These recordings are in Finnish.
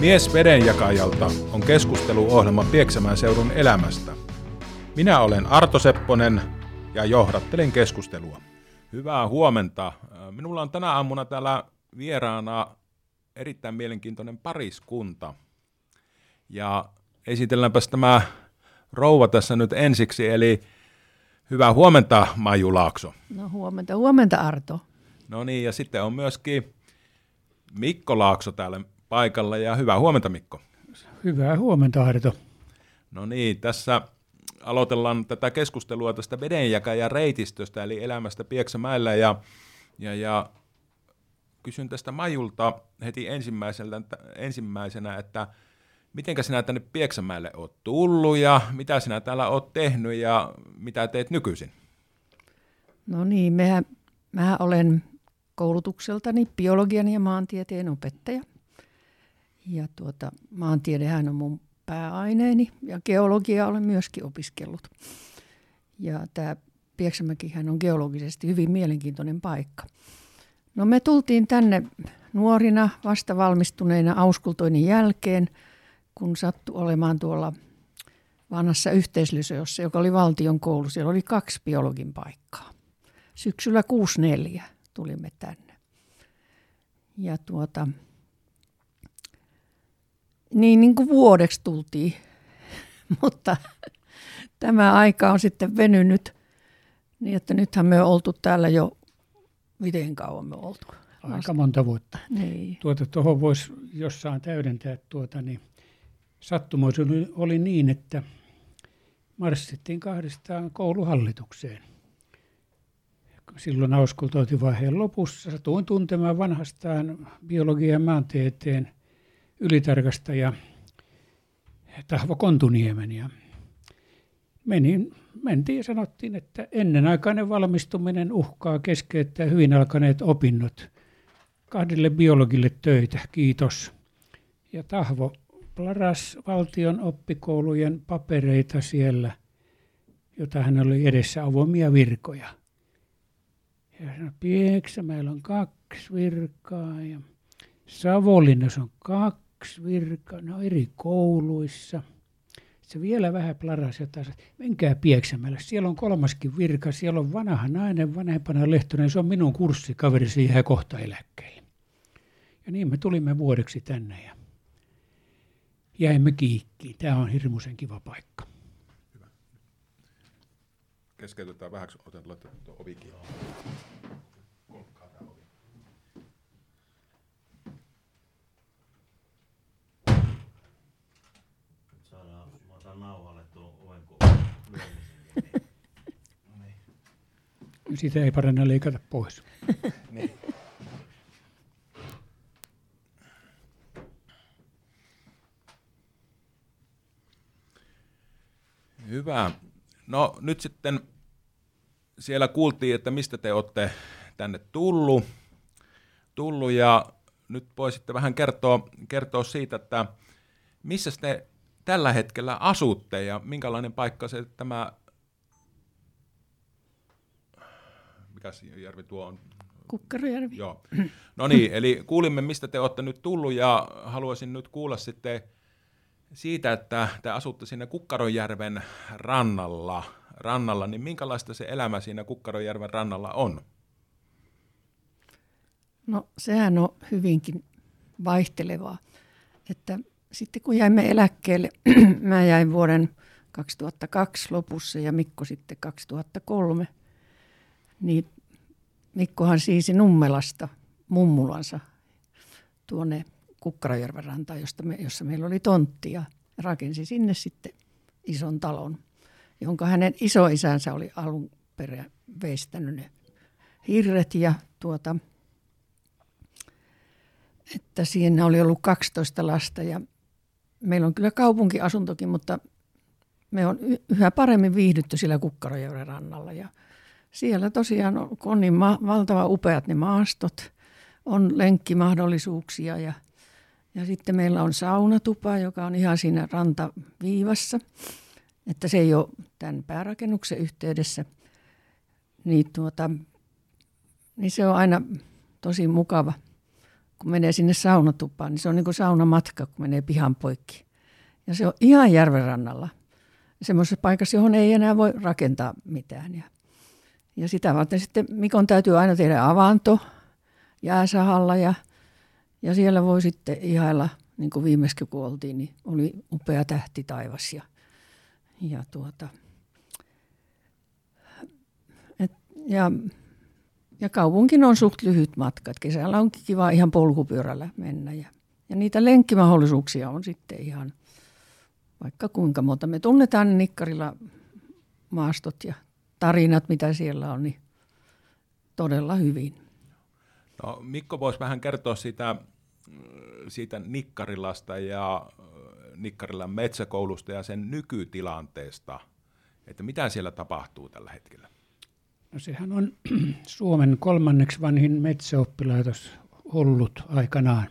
Mies vedenjakajalta on keskusteluohjelma Pieksämään seudun elämästä. Minä olen Arto Sepponen ja johdattelen keskustelua. Hyvää huomenta. Minulla on tänä aamuna täällä vieraana erittäin mielenkiintoinen pariskunta. Ja esitelläänpäs tämä rouva tässä nyt ensiksi, eli hyvää huomenta Maiju Laakso. No huomenta, huomenta Arto. No niin, ja sitten on myöskin Mikko Laakso täällä paikalla, ja hyvää huomenta Mikko. Hyvää huomenta Arto. No niin, tässä aloitellaan tätä keskustelua tästä vedenjakajan reitistöstä, eli elämästä Pieksämäellä, ja, ja, ja kysyn tästä Majulta heti ensimmäisenä, että miten sinä tänne Pieksämäelle olet tullut ja mitä sinä täällä olet tehnyt ja mitä teet nykyisin? No niin, mehän, mä olen koulutukseltani biologian ja maantieteen opettaja. Ja tuota, maantiedehän on mun pääaineeni ja geologia olen myöskin opiskellut. Ja tämä Pieksämäkihän on geologisesti hyvin mielenkiintoinen paikka. No me tultiin tänne nuorina, vasta valmistuneina auskultoinnin jälkeen, kun sattui olemaan tuolla vanhassa yhteislyseossa, joka oli valtion koulu. Siellä oli kaksi biologin paikkaa. Syksyllä 64 tulimme tänne. Ja tuota, niin, niin kuin vuodeksi tultiin, mutta tämä aika on sitten venynyt niin, että nythän me on oltu täällä jo, miten kauan me oltu? Aika monta vuotta. Niin. Tuota, tuohon voisi jossain täydentää, tuota, niin sattumoisin oli niin, että marssittiin kahdestaan kouluhallitukseen. Silloin auskultointivaiheen lopussa satuin tuntemaan vanhastaan biologian ja maantieteen ylitarkastaja Tahvo Kontuniemen. Ja menin, mentiin ja sanottiin, että ennenaikainen valmistuminen uhkaa keskeyttää hyvin alkaneet opinnot. Kahdelle biologille töitä, kiitos. Ja Tahvo plaras valtion oppikoulujen papereita siellä, jota hän oli edessä avoimia virkoja. Ja sanoi, Pieksämäellä on kaksi virkaa ja Savonlinnassa on kaksi ne on eri kouluissa. Se vielä vähän plaras jotain, menkää Pieksämällä, siellä on kolmaskin virka, siellä on vanha nainen, vanhempana lehtonen, se on minun kurssikaveri, se jää kohta eläkkeelle. Ja niin me tulimme vuodeksi tänne ja jäimme kiikkiin. Tämä on hirmuisen kiva paikka. Hyvä. Keskeytetään vähäksi, otan tuo ovi kiinni. Sitä ei parane leikata pois. niin. Hyvä. No nyt sitten siellä kuultiin, että mistä te olette tänne tullut, tullut ja nyt voisitte vähän kertoa, kertoa siitä, että missä te tällä hetkellä asutte ja minkälainen paikka se tämä, mikä järvi tuo on? Kukkarojärvi. Joo. No niin, eli kuulimme, mistä te olette nyt tullut ja haluaisin nyt kuulla sitten siitä, että te asutte siinä Kukkarojärven rannalla, rannalla, niin minkälaista se elämä siinä Kukkarojärven rannalla on? No sehän on hyvinkin vaihtelevaa. Että sitten kun jäimme eläkkeelle, mä jäin vuoden 2002 lopussa ja Mikko sitten 2003, niin Mikkohan siisi Nummelasta mummulansa tuonne Kukkarajärven rantaan, josta me, jossa meillä oli tontti ja rakensi sinne sitten ison talon, jonka hänen isoisänsä oli alun perä veistänyt ne hirret ja tuota, että siinä oli ollut 12 lasta ja meillä on kyllä kaupunkiasuntokin, mutta me on yhä paremmin viihdytty sillä Kukkarojärven rannalla ja siellä tosiaan on, on niin ma- valtava upeat ne maastot, on lenkkimahdollisuuksia ja – ja sitten meillä on saunatupa, joka on ihan siinä rantaviivassa, että se ei ole tämän päärakennuksen yhteydessä. Niin, tuota, niin se on aina tosi mukava kun menee sinne saunatupaan, niin se on niin kuin saunamatka, kun menee pihan poikki. Ja se on ihan järven rannalla. Semmoisessa paikassa, johon ei enää voi rakentaa mitään. Ja, ja sitä varten sitten Mikon täytyy aina tehdä avanto jääsahalla ja, ja siellä voi sitten ihailla, niin kuin viimeksi kun oltiin, niin oli upea tähti taivas ja, ja tuota, et, ja ja kaupunkin on suht lyhyt matka. Kesällä on kiva ihan polkupyörällä mennä. Ja, ja niitä lenkkimahdollisuuksia on sitten ihan vaikka kuinka monta. Me tunnetaan Nikkarilla maastot ja tarinat, mitä siellä on, niin todella hyvin. No, Mikko voisi vähän kertoa siitä, siitä Nikkarilasta ja Nikkarilan metsäkoulusta ja sen nykytilanteesta, että mitä siellä tapahtuu tällä hetkellä? No sehän on Suomen kolmanneksi vanhin metsäoppilaitos ollut aikanaan.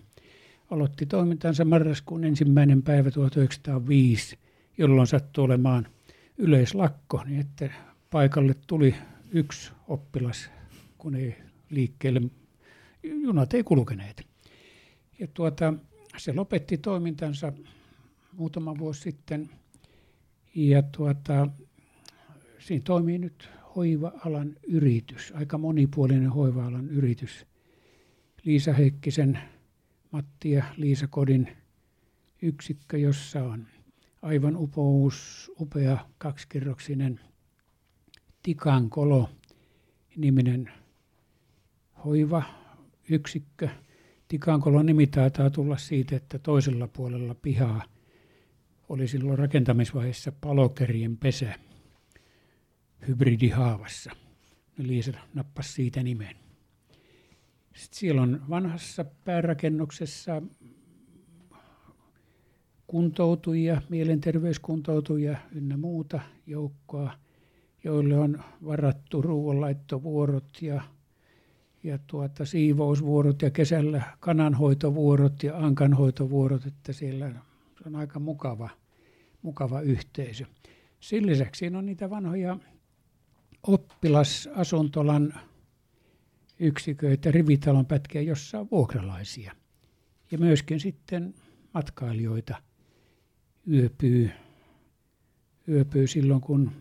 Aloitti toimintansa marraskuun ensimmäinen päivä 1905, jolloin sattui olemaan yleislakko, niin että paikalle tuli yksi oppilas, kun ei liikkeelle, junat ei kulkeneet. Ja tuota, se lopetti toimintansa muutama vuosi sitten. Ja tuota, siinä toimii nyt hoiva-alan yritys, aika monipuolinen hoiva-alan yritys. Liisa Heikkisen, Matti ja Liisa Kodin yksikkö, jossa on aivan upous, upea kaksikerroksinen Tikankolo niminen hoiva-yksikkö. Tikankolo nimi taitaa tulla siitä, että toisella puolella pihaa oli silloin rakentamisvaiheessa palokerien pesä hybridihaavassa. Liisa nappasi siitä nimen. Sitten siellä on vanhassa päärakennuksessa kuntoutujia, mielenterveyskuntoutujia ynnä muuta joukkoa, joille on varattu ruoanlaittovuorot ja, ja tuota, siivousvuorot ja kesällä kananhoitovuorot ja ankanhoitovuorot, että siellä on aika mukava, mukava yhteisö. Sen lisäksi siinä on niitä vanhoja oppilasasuntolan yksiköitä, rivitalon pätkiä, jossa on vuokralaisia. Ja myöskin sitten matkailijoita yöpyy, yöpyy silloin, kun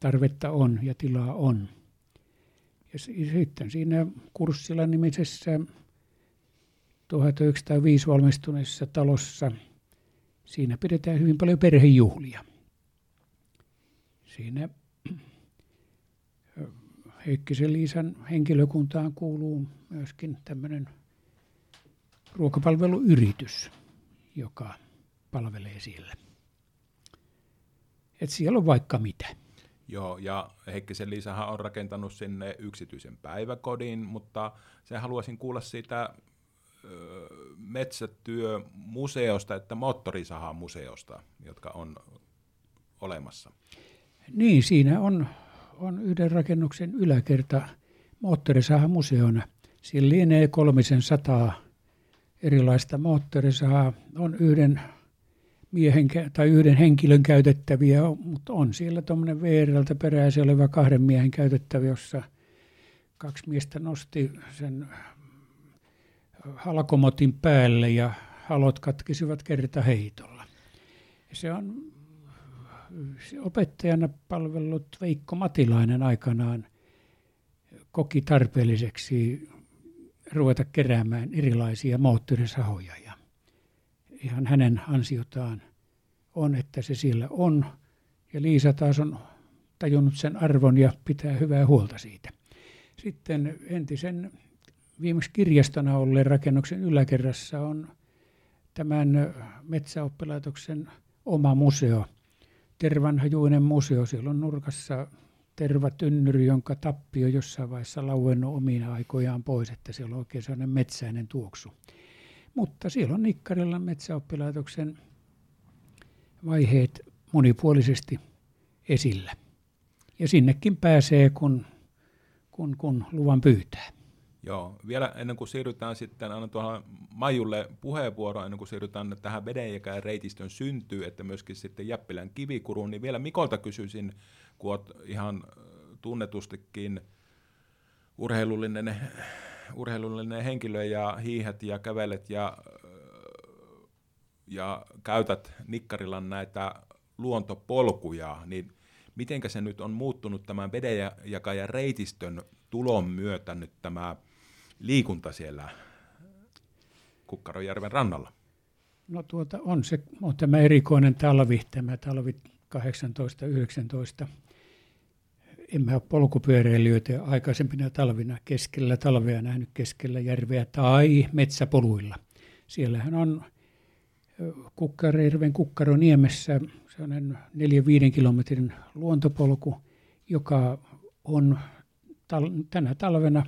tarvetta on ja tilaa on. Ja sitten siinä kurssilla nimisessä 1905 valmistuneessa talossa, siinä pidetään hyvin paljon perhejuhlia. Siinä Heikkisen Liisan henkilökuntaan kuuluu myöskin tämmöinen ruokapalveluyritys, joka palvelee siellä. Et siellä on vaikka mitä. Joo, ja Heikkisen Liisahan on rakentanut sinne yksityisen päiväkodin, mutta se haluaisin kuulla siitä metsätyömuseosta, että moottorisahamuseosta, jotka on olemassa. Niin, siinä on on yhden rakennuksen yläkerta moottorisahamuseona. Siinä lienee kolmisen sataa erilaista moottorisahaa. On yhden miehen tai yhden henkilön käytettäviä, mutta on siellä tuommoinen VRltä peräisin oleva kahden miehen käytettävä, jossa kaksi miestä nosti sen halkomotin päälle ja halot katkisivat kerta heitolla. Se on opettajana palvellut Veikko Matilainen aikanaan koki tarpeelliseksi ruveta keräämään erilaisia moottorisahoja. Ihan hänen ansiotaan on, että se siellä on. Ja Liisa taas on tajunnut sen arvon ja pitää hyvää huolta siitä. Sitten entisen viimeksi kirjastona olleen rakennuksen yläkerrassa on tämän metsäoppilaitoksen oma museo – tervanhajuinen museo. Siellä on nurkassa tervatynnyri, jonka tappio jossain vaiheessa lauennut omina aikojaan pois, että siellä on oikein sellainen metsäinen tuoksu. Mutta siellä on Nikkarilan metsäoppilaitoksen vaiheet monipuolisesti esillä. Ja sinnekin pääsee, kun, kun, kun luvan pyytää. Joo, vielä ennen kuin siirrytään sitten, annan tuohon Maijulle puheenvuoro, ennen kuin siirrytään tähän vedenjäkään reitistön syntyy, että myöskin sitten Jäppilän kivikuruun, niin vielä Mikolta kysyisin, kun olet ihan tunnetustikin urheilullinen urheilullinen henkilö ja hiihet ja kävelet ja, ja käytät nikkarilla näitä luontopolkuja, niin mitenkä se nyt on muuttunut tämän vedenjakajan reitistön tulon myötä nyt tämä liikunta siellä Kukkarojärven rannalla? No tuota, on se on tämä erikoinen talvi, tämä talvi 18-19. En mä ole polkupyöräilijöitä aikaisempina talvina keskellä talvea nähnyt keskellä järveä tai metsäpoluilla. Siellähän on Kukkarejärven Kukkaroniemessä sellainen 4-5 kilometrin luontopolku, joka on tal- tänä talvena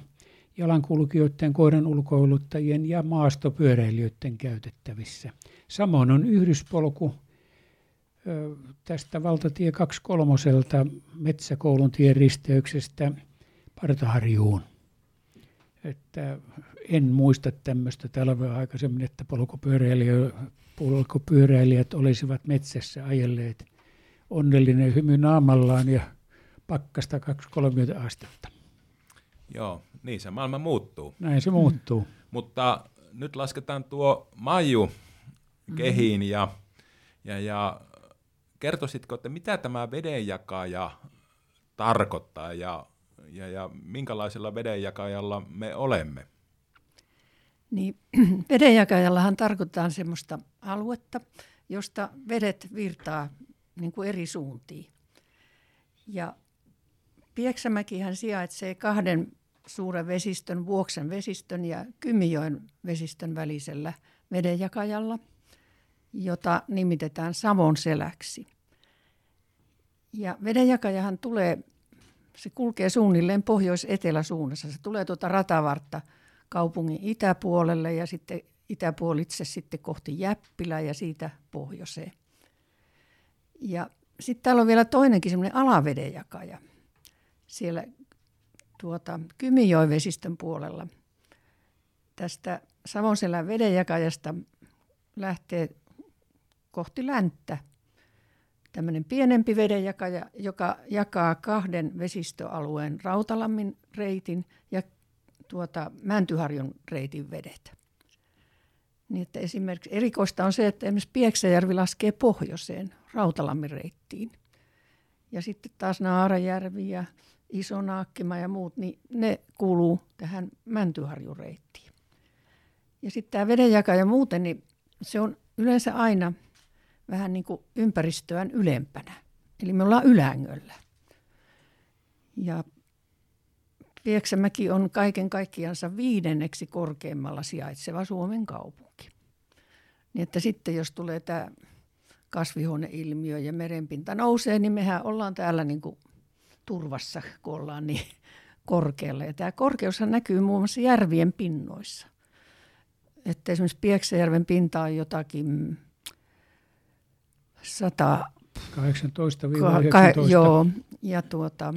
jalankulkijoiden, koiran ulkoiluttajien ja maastopyöräilijöiden käytettävissä. Samoin on yhdyspolku tästä valtatie 23 metsäkoulun tien risteyksestä Partaharjuun. Että en muista tämmöistä talvea aikaisemmin, että polkupyöräilijät, polkupyöräilijät olisivat metsässä ajelleet onnellinen hymy naamallaan ja pakkasta 2-30 astetta. Joo, niin se maailma muuttuu. Näin se muuttuu. Mm. Mutta nyt lasketaan tuo Maiju kehiin mm. ja, ja, ja kertoisitko, että mitä tämä vedenjakaja tarkoittaa ja, ja, ja minkälaisella vedenjakajalla me olemme? Niin, vedenjakajallahan tarkoittaa sellaista aluetta, josta vedet virtaa niin kuin eri suuntiin. Ja Pieksämäkihän sijaitsee kahden suuren vesistön, Vuoksen vesistön ja Kymijoen vesistön välisellä vedenjakajalla, jota nimitetään Savon seläksi. Ja vedenjakajahan tulee, se kulkee suunnilleen pohjois-etelä-suunnassa. Se tulee tuota ratavartta kaupungin itäpuolelle ja sitten itäpuolitse sitten kohti Jäppilää ja siitä pohjoiseen. Ja sitten täällä on vielä toinenkin semmoinen alavedenjakaja. Siellä tuota, Kymijoen vesistön puolella. Tästä Savonselän vedenjakajasta lähtee kohti länttä tämmöinen pienempi vedenjakaja, joka jakaa kahden vesistöalueen Rautalammin reitin ja tuota Mäntyharjun reitin vedet. Niin että esimerkiksi erikoista on se, että esimerkiksi Pieksäjärvi laskee pohjoiseen Rautalammin reittiin. Ja sitten taas Naarajärvi ja Isonaakkima ja muut, niin ne kuuluu tähän Mäntyharjun reittiin. Ja sitten tämä vedenjakaja muuten, niin se on yleensä aina vähän niin kuin ympäristöään ylempänä. Eli me ollaan ylängöllä. Ja Pieksämäki on kaiken kaikkiansa viidenneksi korkeimmalla sijaitseva Suomen kaupunki. Niin että sitten jos tulee tämä kasvihuoneilmiö ja merenpinta nousee, niin mehän ollaan täällä niin kuin turvassa, kun ollaan niin korkealla. Ja tämä korkeushan näkyy muun muassa järvien pinnoissa. Että esimerkiksi Pieksäjärven pinta on jotakin 100... 18-19. Ka- joo, ja tuota,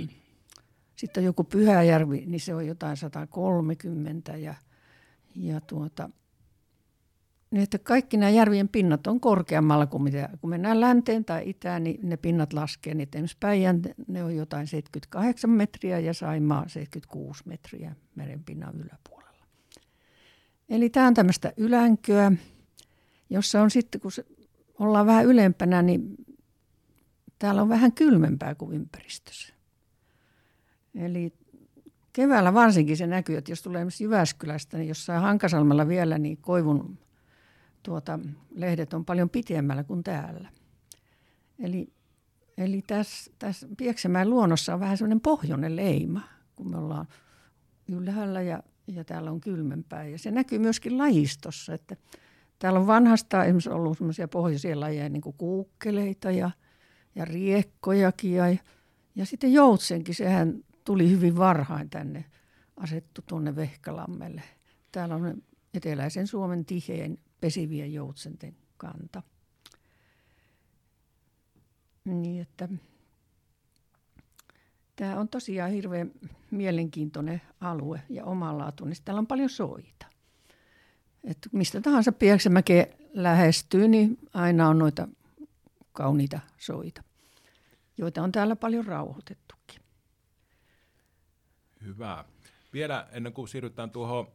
sitten on joku Pyhäjärvi, niin se on jotain 130 ja, ja tuota, niin että kaikki nämä järvien pinnat on korkeammalla kuin mitä, kun mennään länteen tai itään, niin ne pinnat laskee. Niin esimerkiksi Päijän, ne on jotain 78 metriä ja Saimaa 76 metriä merenpinnan yläpuolella. Eli tämä on tämmöistä ylänköä, jossa on sitten, kun se, ollaan vähän ylempänä, niin täällä on vähän kylmempää kuin ympäristössä. Eli keväällä varsinkin se näkyy, että jos tulee esimerkiksi Jyväskylästä, niin jossain Hankasalmella vielä, niin koivun tuota, lehdet on paljon pitemmällä kuin täällä. Eli, eli tässä, tässä Pieksämäen luonnossa on vähän semmoinen pohjoinen leima, kun me ollaan ylhäällä ja, ja täällä on kylmempää. Ja se näkyy myöskin lajistossa, että täällä on vanhasta esimerkiksi ollut semmoisia pohjoisia lajeja, niin kuin kuukkeleita ja, ja riekkojakin. Ja, ja sitten joutsenkin, sehän tuli hyvin varhain tänne, asettu tuonne Vehkalammelle. Täällä on eteläisen Suomen tihein pesivien joutsenten kanta. Niin että tämä on tosiaan hirveän mielenkiintoinen alue ja omalaatuinen. Täällä on paljon soita. Et mistä tahansa Pieksämäkeen lähestyy, niin aina on noita kauniita soita, joita on täällä paljon rauhoitettukin. Hyvä. Vielä ennen kuin siirrytään tuohon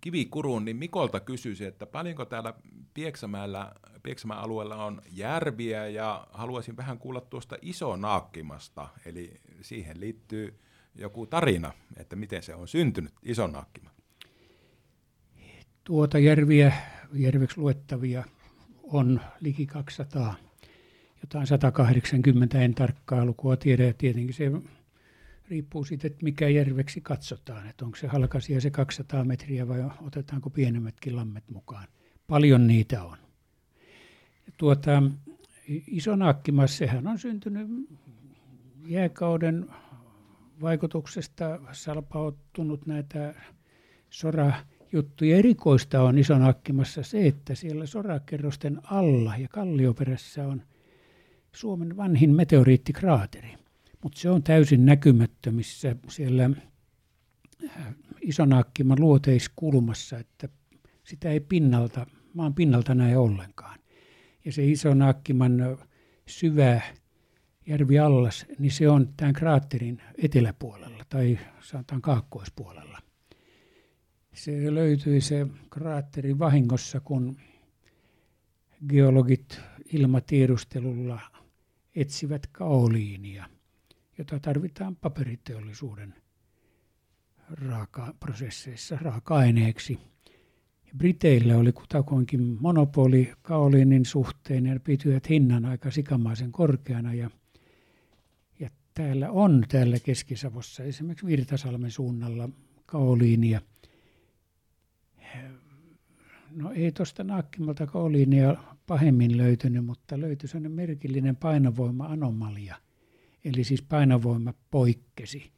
kivikuruun, niin Mikolta kysyisi, että paljonko täällä Pieksämäellä, Pieksämään alueella on järviä ja haluaisin vähän kuulla tuosta isonaakkimasta, eli siihen liittyy joku tarina, että miten se on syntynyt, isonaakkima. Tuota järviä, järveksi luettavia on liki 200, jotain 180, en tarkkaa lukua tiedä, ja tietenkin se riippuu siitä, että mikä järveksi katsotaan, että onko se halkasia se 200 metriä vai otetaanko pienemmätkin lammet mukaan. Paljon niitä on. Ja tuota, Isonaakkimas, sehän on syntynyt jääkauden vaikutuksesta salpauttunut näitä sorajuttuja. Erikoista on Isonakkimassa se, että siellä sorakerrosten alla ja kallioperässä on Suomen vanhin meteoriittikraateri – mutta se on täysin näkymättömissä siellä äh, Isonaakkiman luoteiskulmassa, että sitä ei pinnalta, maan pinnalta näe ollenkaan. Ja se Isonaakkiman äh, syvä järvi allas, niin se on tämän kraatterin eteläpuolella tai sanotaan kaakkoispuolella. Se löytyi se kraatteri vahingossa, kun geologit ilmatiedustelulla etsivät kaoliinia – jota tarvitaan paperiteollisuuden raaka-prosesseissa raaka-aineeksi. Briteillä oli kutakuinkin monopoli kaoliinin suhteen ja pityivät hinnan aika sikamaisen korkeana. Ja, ja täällä on täällä Keski-Savossa esimerkiksi Virtasalmen suunnalla kaoliinia. No ei tuosta naakkimalta kaoliinia pahemmin löytynyt, mutta löytyi sellainen merkillinen painovoima-anomalia – Eli siis painovoima poikkesi,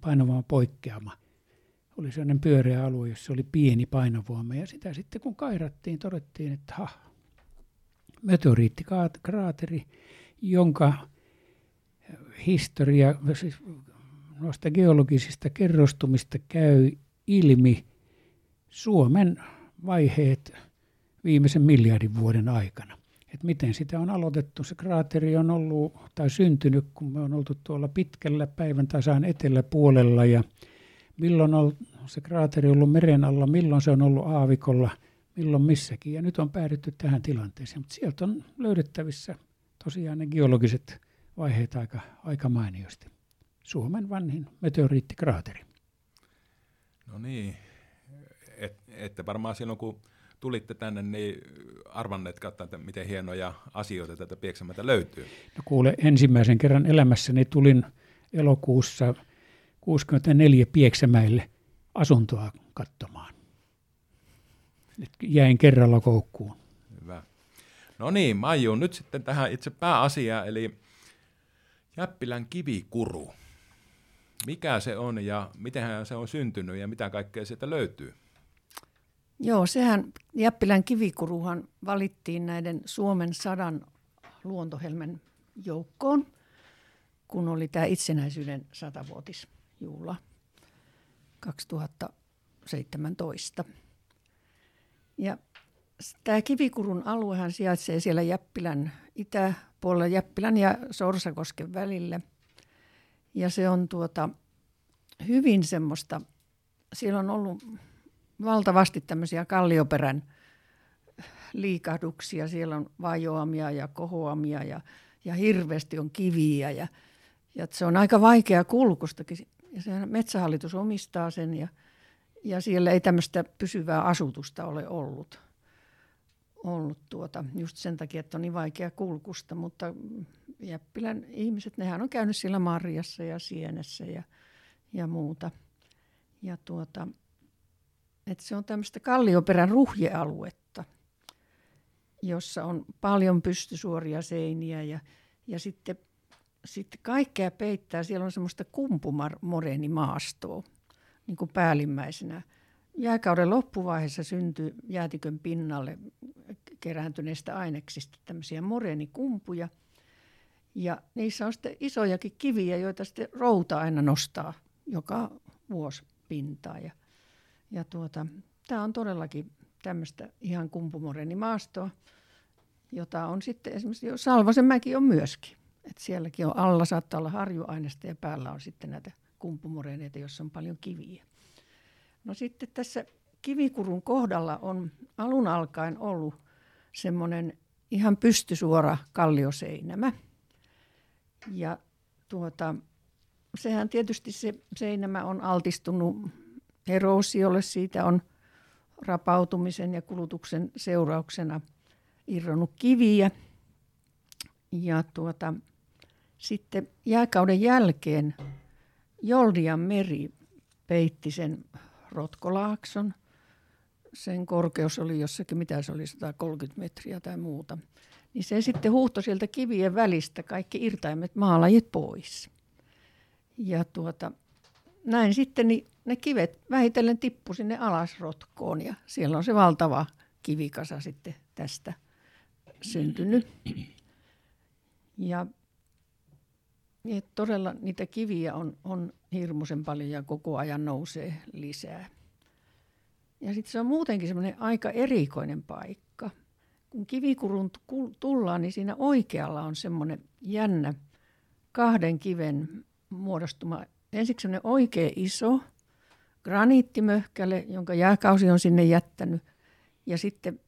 painovoima poikkeama. Oli sellainen pyöreä alue, jossa oli pieni painovoima. Ja sitä sitten kun kairattiin, todettiin, että ha, meteoriittikraateri, jonka historia siis noista geologisista kerrostumista käy ilmi Suomen vaiheet viimeisen miljardin vuoden aikana että miten sitä on aloitettu. Se kraateri on ollut tai syntynyt, kun me on oltu tuolla pitkällä päivän tasan eteläpuolella ja milloin on se kraateri ollut meren alla, milloin se on ollut aavikolla, milloin missäkin. Ja nyt on päädytty tähän tilanteeseen, mutta sieltä on löydettävissä tosiaan ne geologiset vaiheet aika, aika mainiosti. Suomen vanhin meteoriittikraateri. No niin, Et, että varmaan silloin kun tulitte tänne, niin arvanneet katsoa, että miten hienoja asioita tätä Pieksämätä löytyy. No kuule, ensimmäisen kerran elämässäni tulin elokuussa 64 Pieksämäille asuntoa katsomaan. Nyt jäin kerralla koukkuun. Hyvä. No niin, Maiju, nyt sitten tähän itse pääasiaan, eli Jäppilän kivikuru. Mikä se on ja miten se on syntynyt ja mitä kaikkea sieltä löytyy? Joo, sehän Jäppilän kivikuruhan valittiin näiden Suomen sadan luontohelmen joukkoon, kun oli tämä itsenäisyyden satavuotisjuhla 2017. Ja tämä Kivikurun aluehan sijaitsee siellä Jäppilän itäpuolella Jäppilän ja Sorsakosken välillä. Ja se on tuota hyvin semmoista, siellä on ollut valtavasti tämmöisiä kallioperän liikahduksia. Siellä on vajoamia ja kohoamia ja, ja hirveästi on kiviä. Ja, ja se on aika vaikea kulkustakin. Ja se metsähallitus omistaa sen ja, ja siellä ei tämmöistä pysyvää asutusta ole ollut. ollut tuota, just sen takia, että on niin vaikea kulkusta, mutta Jäppilän ihmiset, nehän on käynyt siellä marjassa ja sienessä ja, ja muuta. Ja tuota, että se on tämmöistä kallioperän ruhjealuetta, jossa on paljon pystysuoria seiniä ja, ja sitten, sitten kaikkea peittää. Siellä on semmoista kumpumoreenimaastoa niin kuin päällimmäisenä. Jääkauden loppuvaiheessa syntyi jäätikön pinnalle kerääntyneistä aineksista tämmöisiä moreenikumpuja. Ja niissä on sitten isojakin kiviä, joita sitten routa aina nostaa joka vuosi pintaa. Ja ja tuota, tämä on todellakin tämmöistä ihan kumpumoreenimaastoa, jota on sitten esimerkiksi jo Salvosenmäki on myöskin. Et sielläkin on alla saattaa olla harjuainesta ja päällä on sitten näitä kumpumoreeneita, joissa on paljon kiviä. No sitten tässä kivikurun kohdalla on alun alkaen ollut semmoinen ihan pystysuora kallioseinämä. Ja tuota, sehän tietysti se seinämä on altistunut eroosiolle, siitä on rapautumisen ja kulutuksen seurauksena irronnut kiviä. Ja tuota, sitten jääkauden jälkeen Joldian meri peitti sen Rotkolaakson. Sen korkeus oli jossakin, mitä se oli, 130 metriä tai muuta. Niin se sitten huuhtoi sieltä kivien välistä kaikki irtaimet maalajit pois. Ja tuota, näin sitten niin ne kivet vähitellen tippu sinne alas rotkoon ja siellä on se valtava kivikasa sitten tästä syntynyt. Ja niin todella niitä kiviä on, on hirmuisen paljon ja koko ajan nousee lisää. Ja sitten se on muutenkin semmoinen aika erikoinen paikka. Kun kivikurun tullaan, niin siinä oikealla on semmoinen jännä kahden kiven muodostuma. Ensiksi semmoinen oikein iso graniittimöhkäle, jonka jääkausi on sinne jättänyt. Ja sitten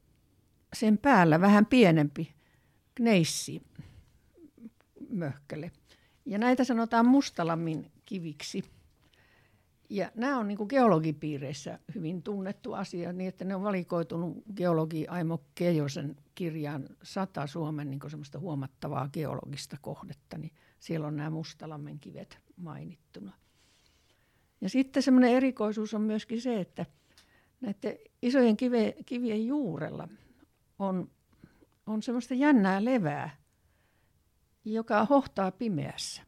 sen päällä vähän pienempi gneissi möhkäle. Ja näitä sanotaan mustalammin kiviksi. Ja nämä on niin geologipiireissä hyvin tunnettu asia, niin että ne on valikoitunut geologi Aimo Keijosen kirjaan sata Suomen niin huomattavaa geologista kohdetta, niin siellä on nämä Mustalammen kivet mainittuna. Ja sitten semmoinen erikoisuus on myöskin se, että näiden isojen kive, kivien juurella on, on semmoista jännää levää, joka hohtaa pimeässä.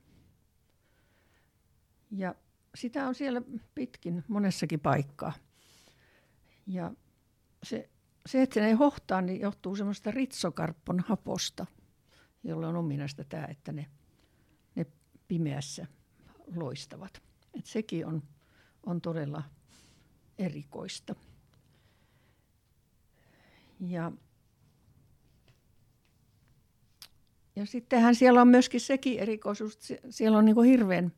Ja sitä on siellä pitkin monessakin paikkaa. Ja se, se, että se ei hohtaa, niin johtuu semmoista ritsokarppon haposta, jolla on ominaista tämä, että ne, ne pimeässä loistavat. Et sekin on, on todella erikoista. Ja Ja sittenhän siellä on myöskin sekin erikoisuus, että siellä on niin hirveän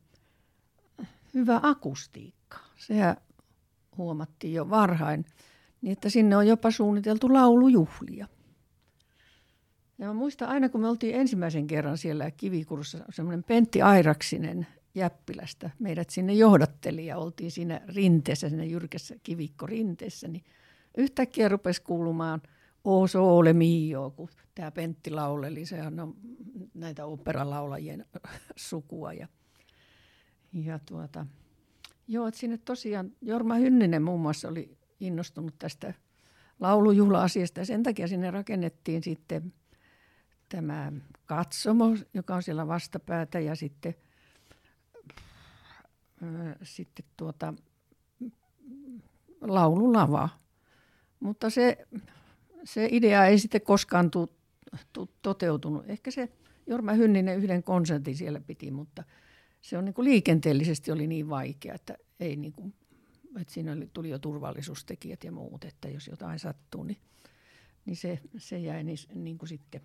hyvä akustiikka. Sehän huomattiin jo varhain, niin että sinne on jopa suunniteltu laulujuhlia. Ja mä muistan aina, kun me oltiin ensimmäisen kerran siellä kivikurussa, semmoinen Pentti Airaksinen Jäppilästä meidät sinne johdatteli ja oltiin siinä rinteessä, siinä jyrkässä kivikko rinteessä, niin yhtäkkiä rupesi kuulumaan – O sole mio, kun tämä Pentti lauleli, sehän on näitä operalaulajien sukua. Ja, ja tuota, joo, että sinne tosiaan Jorma Hynninen muun muassa oli innostunut tästä laulujuhla-asiasta ja sen takia sinne rakennettiin sitten tämä katsomo, joka on siellä vastapäätä ja sitten, sitten tuota, laululava. Mutta se se idea ei sitten koskaan tu, tu, toteutunut. Ehkä se Jorma Hynninen yhden konsertin siellä piti, mutta se on niin kuin liikenteellisesti oli niin vaikea, että, ei niin kuin, että siinä oli, tuli jo turvallisuustekijät ja muut, että jos jotain sattuu, niin, niin se, se jäi niin, niin kuin sitten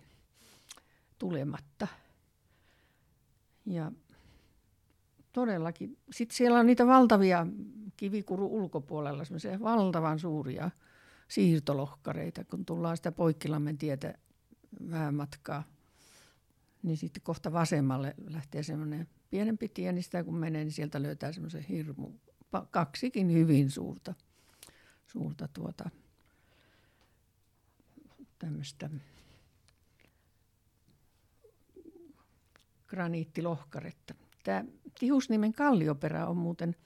tulematta. Ja todellakin. Sitten siellä on niitä valtavia kivikuru ulkopuolella, semmoisia valtavan suuria siirtolohkareita, kun tullaan sitä Poikkilammen tietä vähän matkaa. Niin sitten kohta vasemmalle lähtee semmoinen pienempi tie, niin sitä kun menee, niin sieltä löytää semmoisen hirmu, kaksikin hyvin suurta, suurta tuota, tämmöistä graniittilohkaretta. Tämä Tihusniemen kallioperä on muuten –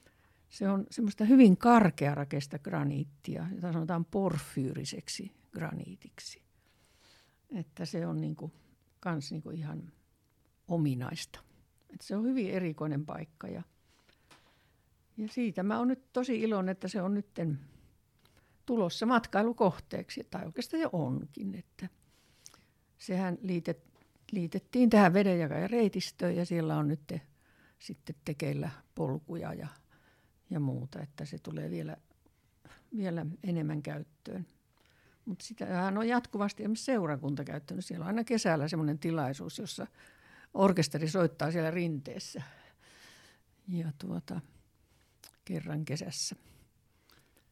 se on semmoista hyvin karkearakeista graniittia, jota sanotaan porfyyriseksi graniitiksi. Että se on niinku, kans niinku ihan ominaista. Et se on hyvin erikoinen paikka ja, ja siitä mä oon nyt tosi iloinen, että se on nyt tulossa matkailukohteeksi, tai oikeastaan jo onkin. Että sehän liitet, liitettiin tähän vedenjakajareitistöön ja siellä on nyt sitten tekeillä polkuja ja ja muuta, että se tulee vielä, vielä enemmän käyttöön. Mutta sitähän on jatkuvasti esimerkiksi seurakunta käyttänyt. Siellä on aina kesällä semmoinen tilaisuus, jossa orkesteri soittaa siellä rinteessä. Ja tuota, kerran kesässä.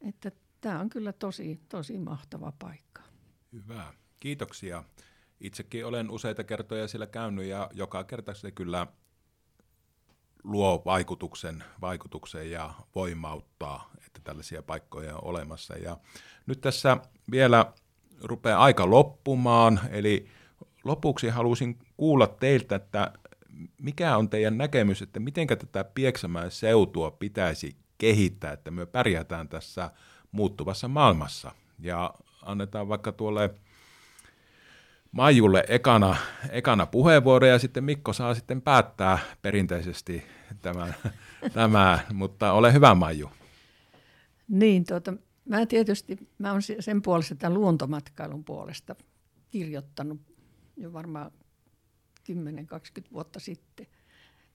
Että tämä on kyllä tosi, tosi mahtava paikka. Hyvä. Kiitoksia. Itsekin olen useita kertoja siellä käynyt ja joka kerta se kyllä luo vaikutuksen, vaikutuksen ja voimauttaa, että tällaisia paikkoja on olemassa. Ja nyt tässä vielä rupeaa aika loppumaan, eli lopuksi halusin kuulla teiltä, että mikä on teidän näkemys, että miten tätä Pieksämään seutua pitäisi kehittää, että me pärjätään tässä muuttuvassa maailmassa. Ja annetaan vaikka tuolle Maijulle ekana, ekana puheenvuoro ja sitten Mikko saa sitten päättää perinteisesti tämän, tämä, mutta ole hyvä Maiju. Niin, tuota, mä tietysti, mä olen sen puolesta tämän luontomatkailun puolesta kirjoittanut jo varmaan 10-20 vuotta sitten,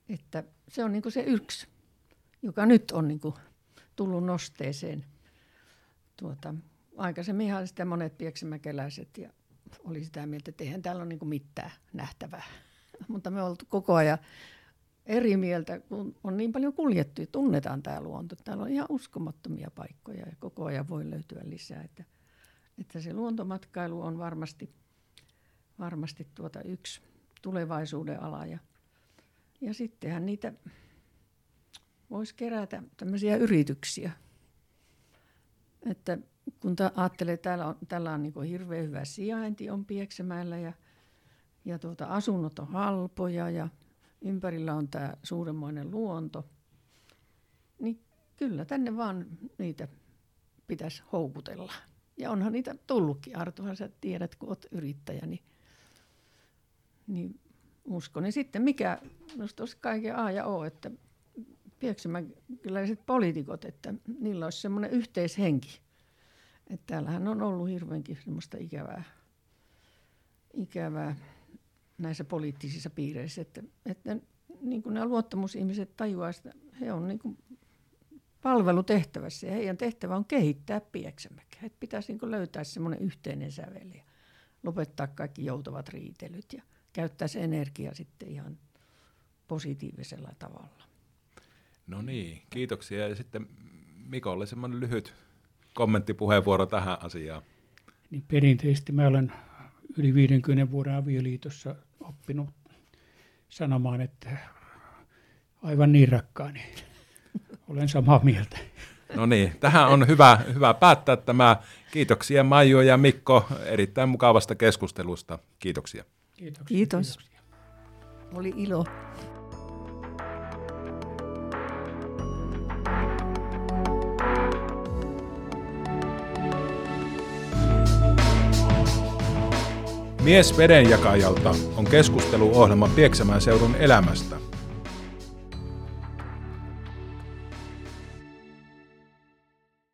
että se on niin se yksi, joka nyt on niin tullut nosteeseen. Tuota, aikaisemminhan sitä monet pieksämäkeläiset ja oli sitä mieltä, että eihän täällä ole niin mitään nähtävää. Mutta me oltu koko ajan eri mieltä, kun on niin paljon kuljettu ja tunnetaan tämä luonto. Täällä on ihan uskomattomia paikkoja ja koko ajan voi löytyä lisää. Että, että se luontomatkailu on varmasti, varmasti tuota yksi tulevaisuuden ala. Ja, ja sittenhän niitä voisi kerätä tämmöisiä yrityksiä. Että kun ta, ajattelee, että täällä on, täällä on niin hirveän hyvä sijainti on Pieksämäellä ja, ja tuota, asunnot on halpoja ja ympärillä on tämä suuremmoinen luonto, niin kyllä tänne vaan niitä pitäisi houkutella. Ja onhan niitä tullutkin. Artuhan sä tiedät, kun olet yrittäjä, niin, niin uskon. Ja sitten mikä, minusta olisi kaiken A ja O, että pieksämäläiset poliitikot, että niillä olisi semmoinen yhteishenki. Että täällähän on ollut hirveänkin semmoista ikävää, ikävää näissä poliittisissa piireissä, että, että niin kuin nämä luottamusihmiset tajuaa, että he on niin kuin palvelutehtävässä ja heidän tehtävä on kehittää Pieksämäkeä. Että pitäisi niin löytää semmoinen yhteinen sävel ja lopettaa kaikki joutavat riitelyt ja käyttää se energia sitten ihan positiivisella tavalla. No niin, kiitoksia. Ja sitten Mikolle semmoinen lyhyt kommenttipuheenvuoro tähän asiaan. Niin perinteisesti mä olen yli 50 vuoden avioliitossa oppinut sanomaan, että aivan niin rakkaani. Olen samaa mieltä. No niin, tähän on hyvä, hyvä päättää tämä. Kiitoksia Maiju ja Mikko erittäin mukavasta keskustelusta. Kiitoksia. Kiitoksia. Kiitos. Kiitoksia. Oli ilo. Mies vedenjakajalta on keskusteluohjelma Pieksämään seudun elämästä –